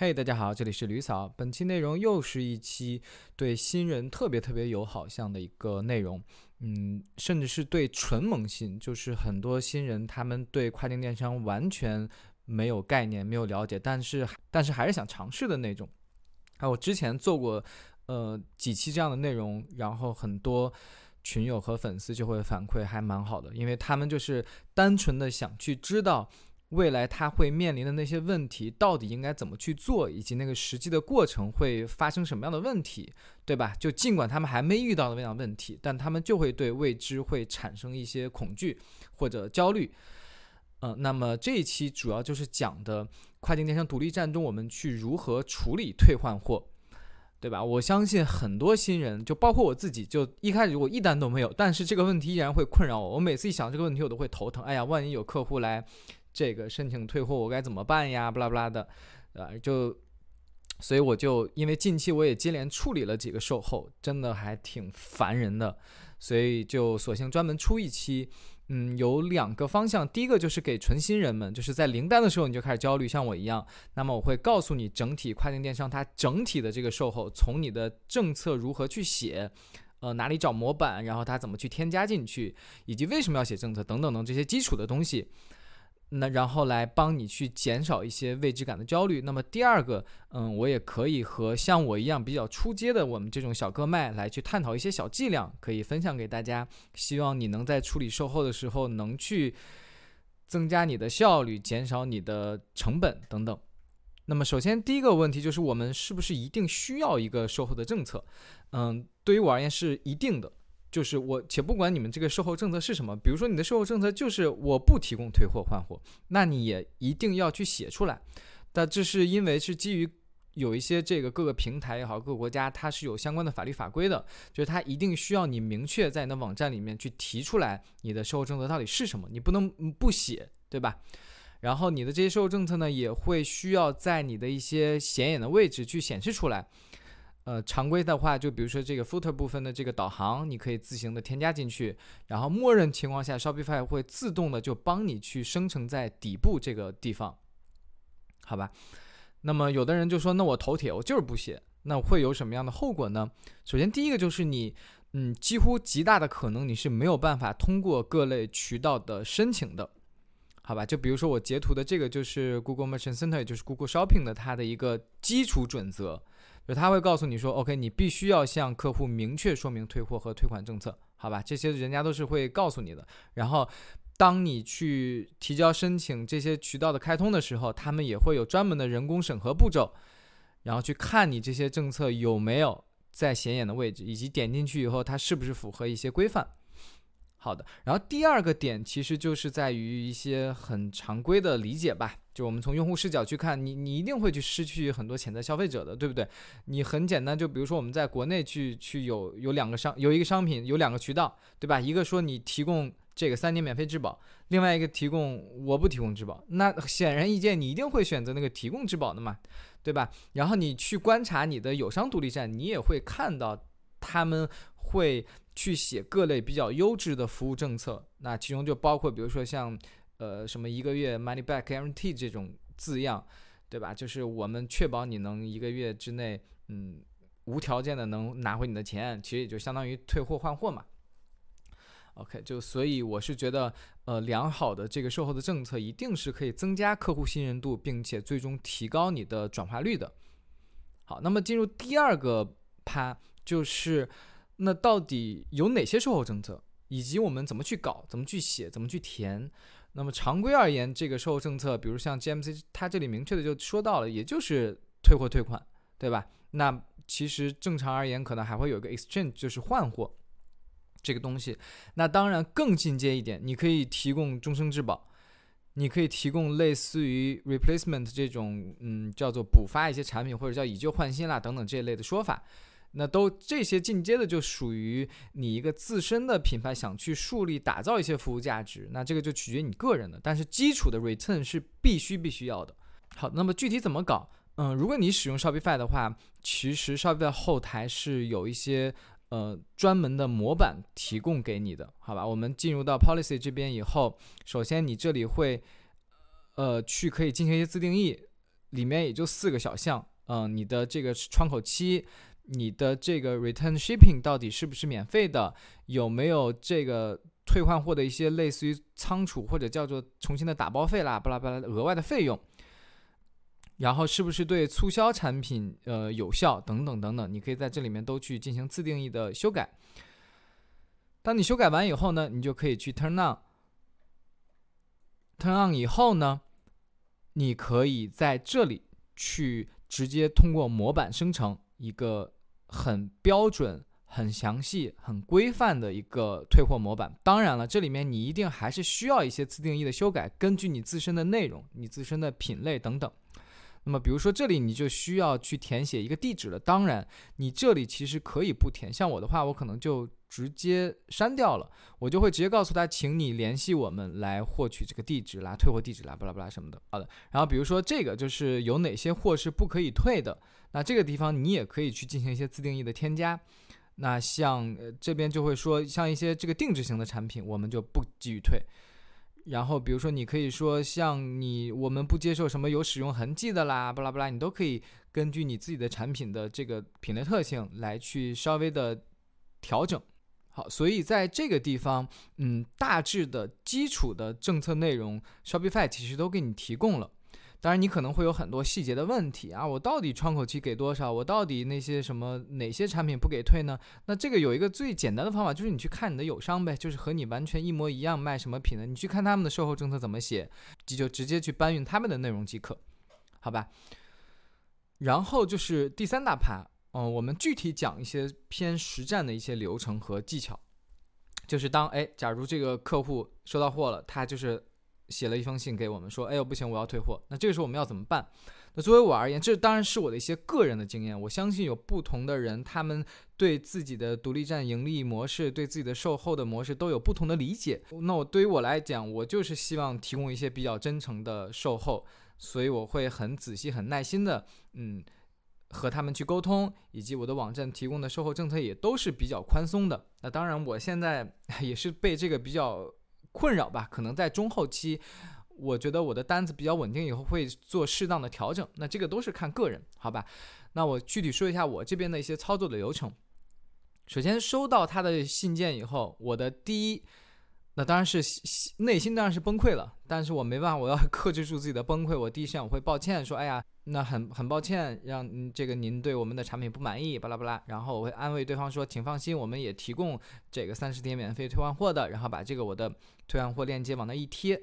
嘿，大家好，这里是吕嫂。本期内容又是一期对新人特别特别友好向的一个内容，嗯，甚至是对纯萌新，就是很多新人他们对跨境电商完全没有概念、没有了解，但是但是还是想尝试的那种。啊，我之前做过呃几期这样的内容，然后很多群友和粉丝就会反馈还蛮好的，因为他们就是单纯的想去知道。未来他会面临的那些问题，到底应该怎么去做，以及那个实际的过程会发生什么样的问题，对吧？就尽管他们还没遇到的那样问题，但他们就会对未知会产生一些恐惧或者焦虑。嗯，那么这一期主要就是讲的跨境电商独立站中，我们去如何处理退换货，对吧？我相信很多新人，就包括我自己，就一开始我一单都没有，但是这个问题依然会困扰我。我每次一想这个问题，我都会头疼。哎呀，万一有客户来。这个申请退货我该怎么办呀？不拉不拉的，呃，就，所以我就因为近期我也接连处理了几个售后，真的还挺烦人的，所以就索性专门出一期，嗯，有两个方向，第一个就是给纯新人们，就是在零单的时候你就开始焦虑，像我一样，那么我会告诉你整体跨境电商它整体的这个售后，从你的政策如何去写，呃，哪里找模板，然后它怎么去添加进去，以及为什么要写政策等等等这些基础的东西。那然后来帮你去减少一些未知感的焦虑。那么第二个，嗯，我也可以和像我一样比较出街的我们这种小哥麦来去探讨一些小伎俩，可以分享给大家。希望你能在处理售后的时候能去增加你的效率，减少你的成本等等。那么首先第一个问题就是我们是不是一定需要一个售后的政策？嗯，对于我而言是一定的。就是我，且不管你们这个售后政策是什么，比如说你的售后政策就是我不提供退货换货，那你也一定要去写出来。但这是因为是基于有一些这个各个平台也好，各个国家它是有相关的法律法规的，就是它一定需要你明确在你的网站里面去提出来你的售后政策到底是什么，你不能不写，对吧？然后你的这些售后政策呢，也会需要在你的一些显眼的位置去显示出来。呃，常规的话，就比如说这个 footer 部分的这个导航，你可以自行的添加进去，然后默认情况下，Shopify 会自动的就帮你去生成在底部这个地方，好吧？那么有的人就说，那我头铁，我就是不写，那会有什么样的后果呢？首先第一个就是你，嗯，几乎极大的可能你是没有办法通过各类渠道的申请的，好吧？就比如说我截图的这个就是 Google Merchant Center，也就是 Google Shopping 的它的一个基础准则。就他会告诉你说，OK，你必须要向客户明确说明退货和退款政策，好吧？这些人家都是会告诉你的。然后，当你去提交申请这些渠道的开通的时候，他们也会有专门的人工审核步骤，然后去看你这些政策有没有在显眼的位置，以及点进去以后它是不是符合一些规范。好的，然后第二个点其实就是在于一些很常规的理解吧，就我们从用户视角去看，你你一定会去失去很多潜在消费者的，对不对？你很简单，就比如说我们在国内去去有有两个商有一个商品有两个渠道，对吧？一个说你提供这个三年免费质保，另外一个提供我不提供质保，那显然易见，你一定会选择那个提供质保的嘛，对吧？然后你去观察你的友商独立站，你也会看到他们会。去写各类比较优质的服务政策，那其中就包括，比如说像，呃，什么一个月 money back guarantee 这种字样，对吧？就是我们确保你能一个月之内，嗯，无条件的能拿回你的钱，其实也就相当于退货换货嘛。OK，就所以我是觉得，呃，良好的这个售后的政策一定是可以增加客户信任度，并且最终提高你的转化率的。好，那么进入第二个趴就是。那到底有哪些售后政策，以及我们怎么去搞、怎么去写、怎么去填？那么常规而言，这个售后政策，比如像 GMC，它这里明确的就说到了，也就是退货退款，对吧？那其实正常而言，可能还会有一个 exchange，就是换货这个东西。那当然更进阶一点，你可以提供终身质保，你可以提供类似于 replacement 这种，嗯，叫做补发一些产品，或者叫以旧换新啦等等这一类的说法。那都这些进阶的就属于你一个自身的品牌想去树立打造一些服务价值，那这个就取决你个人的。但是基础的 return 是必须必须要的。好，那么具体怎么搞？嗯，如果你使用 Shopify 的话，其实 Shopify 后台是有一些呃专门的模板提供给你的，好吧？我们进入到 Policy 这边以后，首先你这里会呃去可以进行一些自定义。里面也就四个小项，嗯，你的这个窗口期，你的这个 return shipping 到底是不是免费的，有没有这个退换货的一些类似于仓储或者叫做重新的打包费啦，巴拉巴拉额外的费用，然后是不是对促销产品呃有效等等等等，你可以在这里面都去进行自定义的修改。当你修改完以后呢，你就可以去 turn on。turn on 以后呢，你可以在这里去直接通过模板生成一个很标准、很详细、很规范的一个退货模板。当然了，这里面你一定还是需要一些自定义的修改，根据你自身的内容、你自身的品类等等。那么，比如说这里你就需要去填写一个地址了。当然，你这里其实可以不填。像我的话，我可能就。直接删掉了，我就会直接告诉他，请你联系我们来获取这个地址啦、退货地址啦、巴拉巴拉什么的。好的，然后比如说这个就是有哪些货是不可以退的，那这个地方你也可以去进行一些自定义的添加。那像呃这边就会说，像一些这个定制型的产品，我们就不给予退。然后比如说你可以说，像你我们不接受什么有使用痕迹的啦，巴拉巴拉，你都可以根据你自己的产品的这个品类特性来去稍微的调整。好，所以在这个地方，嗯，大致的基础的政策内容，Shopify 其实都给你提供了。当然，你可能会有很多细节的问题啊，我到底窗口期给多少？我到底那些什么哪些产品不给退呢？那这个有一个最简单的方法，就是你去看你的友商呗，就是和你完全一模一样卖什么品的，你去看他们的售后政策怎么写，你就直接去搬运他们的内容即可，好吧？然后就是第三大盘。嗯，我们具体讲一些偏实战的一些流程和技巧，就是当哎，假如这个客户收到货了，他就是写了一封信给我们说，哎呦不行，我要退货。那这个时候我们要怎么办？那作为我而言，这当然是我的一些个人的经验。我相信有不同的人，他们对自己的独立站盈利模式，对自己的售后的模式都有不同的理解。那我对于我来讲，我就是希望提供一些比较真诚的售后，所以我会很仔细、很耐心的，嗯。和他们去沟通，以及我的网站提供的售后政策也都是比较宽松的。那当然，我现在 也是被这个比较困扰吧。可能在中后期，我觉得我的单子比较稳定以后，会做适当的调整。那这个都是看个人，好吧？那我具体说一下我这边的一些操作的流程。首先收到他的信件以后，我的第一。那当然是内心当然是崩溃了，但是我没办法，我要 克制住自己的崩溃。我第一时间我会抱歉说，哎呀，那很很抱歉，让这个您对我们的产品不满意，巴拉巴拉。然后我会安慰对方说，请放心，我们也提供这个三十天免费退换货的。然后把这个我的退换货链接往那一贴。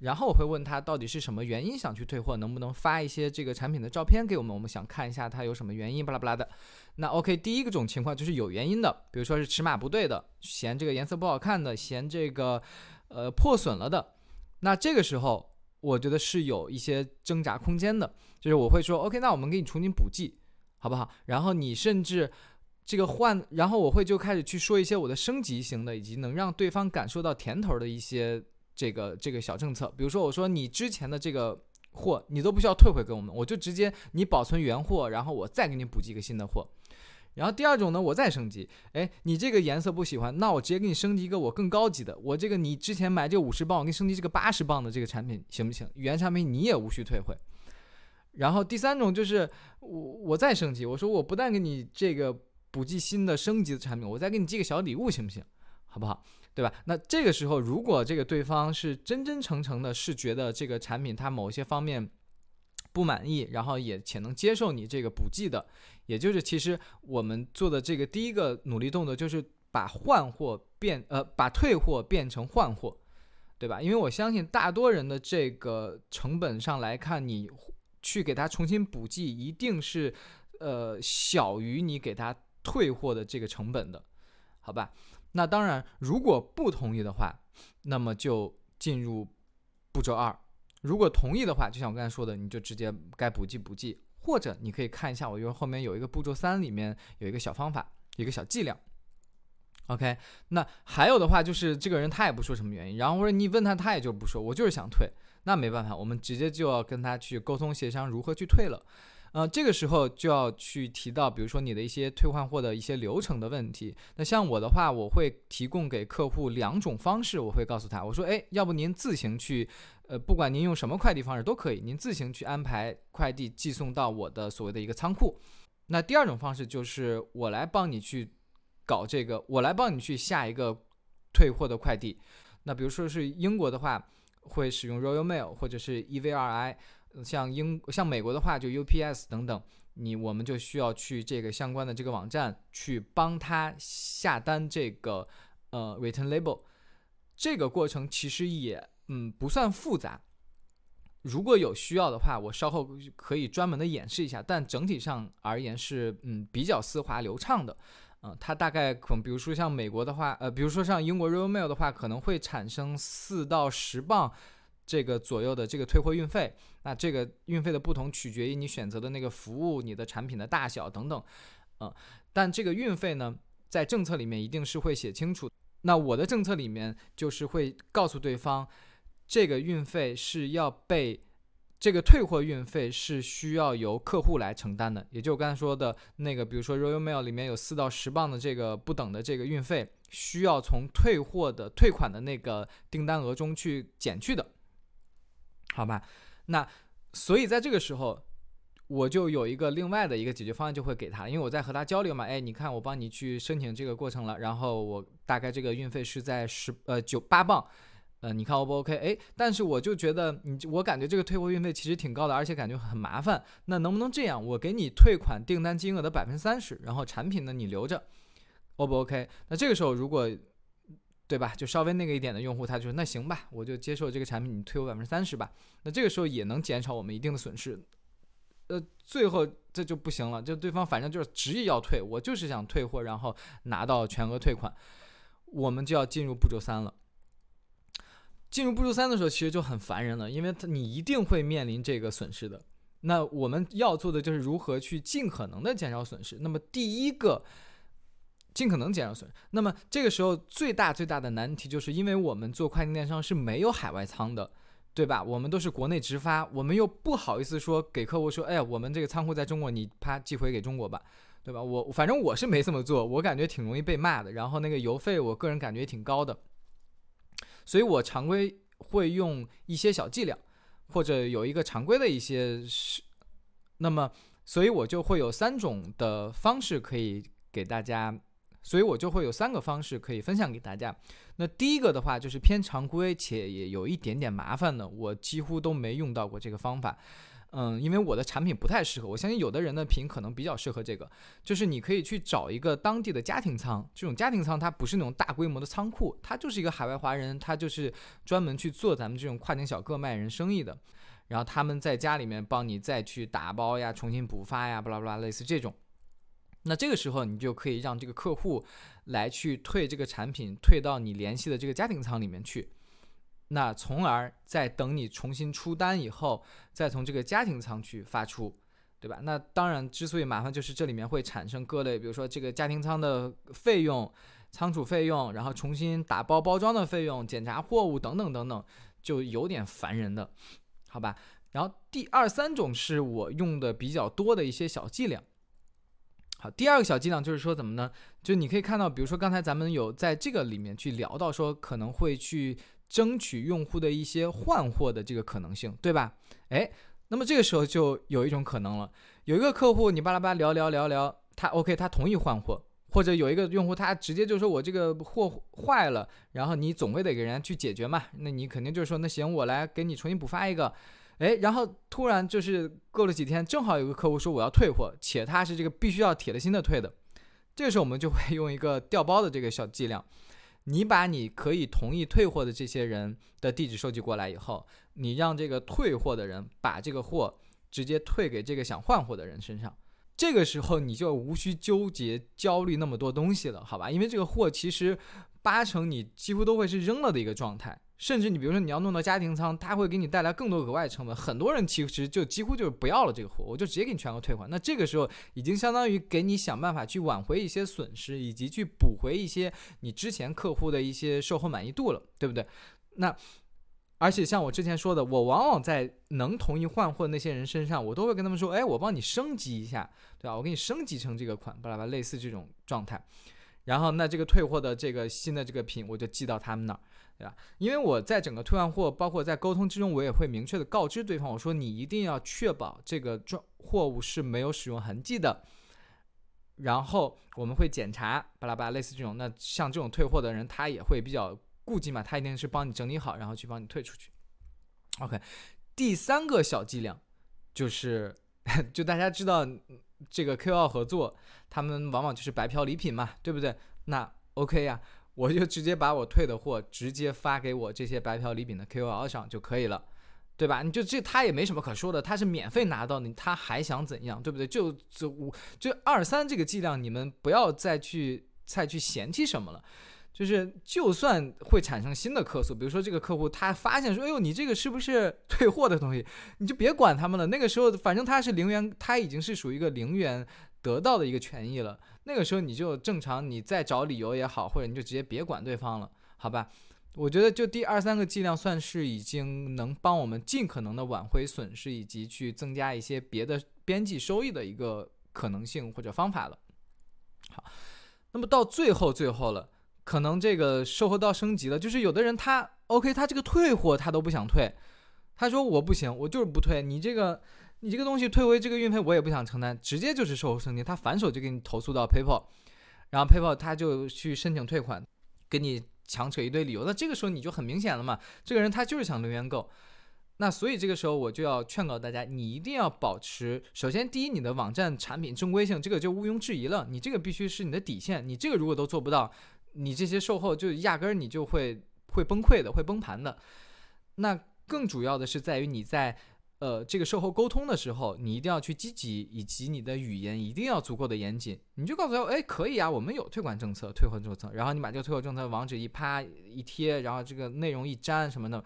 然后我会问他到底是什么原因想去退货，能不能发一些这个产品的照片给我们？我们想看一下他有什么原因，巴拉巴拉的。那 OK，第一个种情况就是有原因的，比如说是尺码不对的，嫌这个颜色不好看的，嫌这个呃破损了的。那这个时候我觉得是有一些挣扎空间的，就是我会说 OK，那我们给你重新补寄，好不好？然后你甚至这个换，然后我会就开始去说一些我的升级型的，以及能让对方感受到甜头的一些。这个这个小政策，比如说我说你之前的这个货你都不需要退回给我们，我就直接你保存原货，然后我再给你补寄一个新的货。然后第二种呢，我再升级，哎，你这个颜色不喜欢，那我直接给你升级一个我更高级的，我这个你之前买这五十磅，我给你升级这个八十磅的这个产品行不行？原产品你也无需退回。然后第三种就是我我再升级，我说我不但给你这个补寄新的升级的产品，我再给你寄个小礼物，行不行？好不好？对吧？那这个时候，如果这个对方是真真诚诚的，是觉得这个产品它某些方面不满意，然后也且能接受你这个补寄的，也就是其实我们做的这个第一个努力动作，就是把换货变呃把退货变成换货，对吧？因为我相信大多人的这个成本上来看，你去给他重新补寄，一定是呃小于你给他退货的这个成本的，好吧？那当然，如果不同意的话，那么就进入步骤二。如果同意的话，就像我刚才说的，你就直接该补记补记，或者你可以看一下，我因为后面有一个步骤三，里面有一个小方法，一个小伎俩。OK，那还有的话就是这个人他也不说什么原因，然后或者你问他，他也就不说，我就是想退，那没办法，我们直接就要跟他去沟通协商如何去退了。呃，这个时候就要去提到，比如说你的一些退换货的一些流程的问题。那像我的话，我会提供给客户两种方式，我会告诉他，我说，哎，要不您自行去，呃，不管您用什么快递方式都可以，您自行去安排快递寄送到我的所谓的一个仓库。那第二种方式就是我来帮你去搞这个，我来帮你去下一个退货的快递。那比如说是英国的话，会使用 Royal Mail 或者是 EVRI。像英像美国的话，就 UPS 等等，你我们就需要去这个相关的这个网站去帮他下单这个呃 return label，这个过程其实也嗯不算复杂。如果有需要的话，我稍后可以专门的演示一下，但整体上而言是嗯比较丝滑流畅的。嗯，它大概可能比如说像美国的话，呃，比如说像英国 Royal Mail 的话，可能会产生四到十磅。这个左右的这个退货运费，那这个运费的不同取决于你选择的那个服务、你的产品的大小等等，嗯，但这个运费呢，在政策里面一定是会写清楚。那我的政策里面就是会告诉对方，这个运费是要被这个退货运费是需要由客户来承担的，也就我刚才说的那个，比如说 Royal Mail 里面有四到十磅的这个不等的这个运费，需要从退货的退款的那个订单额中去减去的。好吧，那所以在这个时候，我就有一个另外的一个解决方案，就会给他，因为我在和他交流嘛。哎，你看我帮你去申请这个过程了，然后我大概这个运费是在十呃九八磅，呃，你看 O 不 OK？哎，但是我就觉得你，我感觉这个退货运费其实挺高的，而且感觉很麻烦。那能不能这样？我给你退款订单金额的百分之三十，然后产品呢你留着，O 不 OK？那这个时候如果对吧？就稍微那个一点的用户，他就说那行吧，我就接受这个产品，你退我百分之三十吧。那这个时候也能减少我们一定的损失。呃，最后这就不行了，就对方反正就是执意要退，我就是想退货，然后拿到全额退款，我们就要进入步骤三了。进入步骤三的时候，其实就很烦人了，因为你一定会面临这个损失的。那我们要做的就是如何去尽可能的减少损失。那么第一个。尽可能减少损失。那么这个时候最大最大的难题就是，因为我们做跨境电商是没有海外仓的，对吧？我们都是国内直发，我们又不好意思说给客户说，哎呀，我们这个仓库在中国，你啪寄回给中国吧，对吧？我反正我是没这么做，我感觉挺容易被骂的。然后那个邮费，我个人感觉也挺高的，所以我常规会用一些小伎俩，或者有一个常规的一些是，那么所以我就会有三种的方式可以给大家。所以我就会有三个方式可以分享给大家。那第一个的话就是偏常规且也有一点点麻烦的，我几乎都没用到过这个方法。嗯，因为我的产品不太适合。我相信有的人的品可能比较适合这个，就是你可以去找一个当地的家庭仓。这种家庭仓它不是那种大规模的仓库，它就是一个海外华人，他就是专门去做咱们这种跨境小个卖人生意的。然后他们在家里面帮你再去打包呀、重新补发呀、巴拉巴拉，类似这种。那这个时候，你就可以让这个客户来去退这个产品，退到你联系的这个家庭仓里面去。那从而在等你重新出单以后，再从这个家庭仓去发出，对吧？那当然，之所以麻烦，就是这里面会产生各类，比如说这个家庭仓的费用、仓储费用，然后重新打包包装的费用、检查货物等等等等，就有点烦人的，好吧？然后第二三种是我用的比较多的一些小伎俩。好，第二个小伎俩就是说怎么呢？就你可以看到，比如说刚才咱们有在这个里面去聊到说，可能会去争取用户的一些换货的这个可能性，对吧？哎，那么这个时候就有一种可能了，有一个客户你巴拉巴聊聊聊聊，他 OK，他同意换货，或者有一个用户他直接就说我这个货坏了，然后你总归得给人家去解决嘛，那你肯定就是说那行，我来给你重新补发一个。哎，然后突然就是过了几天，正好有个客户说我要退货，且他是这个必须要铁了心的退的。这个时候我们就会用一个调包的这个小伎俩，你把你可以同意退货的这些人的地址收集过来以后，你让这个退货的人把这个货直接退给这个想换货的人身上。这个时候你就无需纠结焦虑那么多东西了，好吧？因为这个货其实八成你几乎都会是扔了的一个状态。甚至你比如说你要弄到家庭仓，它会给你带来更多额外成本。很多人其实就几乎就是不要了这个货，我就直接给你全额退款。那这个时候已经相当于给你想办法去挽回一些损失，以及去补回一些你之前客户的一些售后满意度了，对不对？那而且像我之前说的，我往往在能同意换货那些人身上，我都会跟他们说，哎，我帮你升级一下，对吧？我给你升级成这个款，巴拉巴拉，类似这种状态。然后那这个退货的这个新的这个品，我就寄到他们那儿，对吧？因为我在整个退换货，包括在沟通之中，我也会明确的告知对方，我说你一定要确保这个装货物是没有使用痕迹的。然后我们会检查，巴拉巴拉，类似这种。那像这种退货的人，他也会比较。顾忌嘛，他一定是帮你整理好，然后去帮你退出去。OK，第三个小伎俩就是，就大家知道这个 QL 合作，他们往往就是白嫖礼品嘛，对不对？那 OK 呀，我就直接把我退的货直接发给我这些白嫖礼品的 QL 上就可以了，对吧？你就这他也没什么可说的，他是免费拿到你，他还想怎样，对不对？就就五就二三这个伎俩，你们不要再去再去嫌弃什么了。就是，就算会产生新的客诉，比如说这个客户他发现说，哎呦，你这个是不是 退货的东西？你就别管他们了。那个时候，反正他是零元，他已经是属于一个零元得到的一个权益了。那个时候你就正常，你再找理由也好，或者你就直接别管对方了，好吧？我觉得就第二三个剂量算是已经能帮我们尽可能的挽回损失，以及去增加一些别的边际收益的一个可能性或者方法了。好，那么到最后最后了。可能这个售后到升级了，就是有的人他 OK，他这个退货他都不想退，他说我不行，我就是不退，你这个你这个东西退回这个运费我也不想承担，直接就是售后升级，他反手就给你投诉到 PayPal，然后 PayPal 他就去申请退款，给你强扯一堆理由，那这个时候你就很明显了嘛，这个人他就是想零元购，那所以这个时候我就要劝告大家，你一定要保持，首先第一，你的网站产品正规性，这个就毋庸置疑了，你这个必须是你的底线，你这个如果都做不到。你这些售后就压根儿你就会会崩溃的，会崩盘的。那更主要的是在于你在呃这个售后沟通的时候，你一定要去积极，以及你的语言一定要足够的严谨。你就告诉他，哎，可以啊，我们有退款政策、退货政策。然后你把这个退货政策网址一啪一贴，然后这个内容一粘什么的，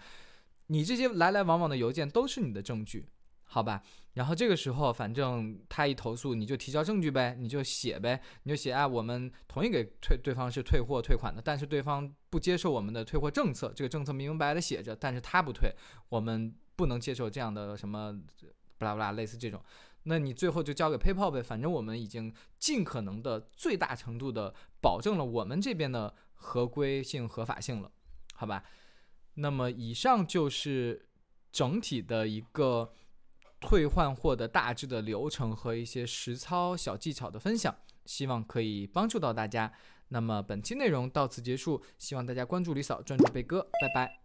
你这些来来往往的邮件都是你的证据。好吧，然后这个时候，反正他一投诉，你就提交证据呗，你就写呗，你就写啊，我们同意给退对方是退货退款的，但是对方不接受我们的退货政策，这个政策明明白白的写着，但是他不退，我们不能接受这样的什么，不拉不拉，类似这种，那你最后就交给 PayPal 呗，反正我们已经尽可能的最大程度的保证了我们这边的合规性合法性了，好吧？那么以上就是整体的一个。退换货的大致的流程和一些实操小技巧的分享，希望可以帮助到大家。那么本期内容到此结束，希望大家关注李嫂，专注贝哥，拜拜。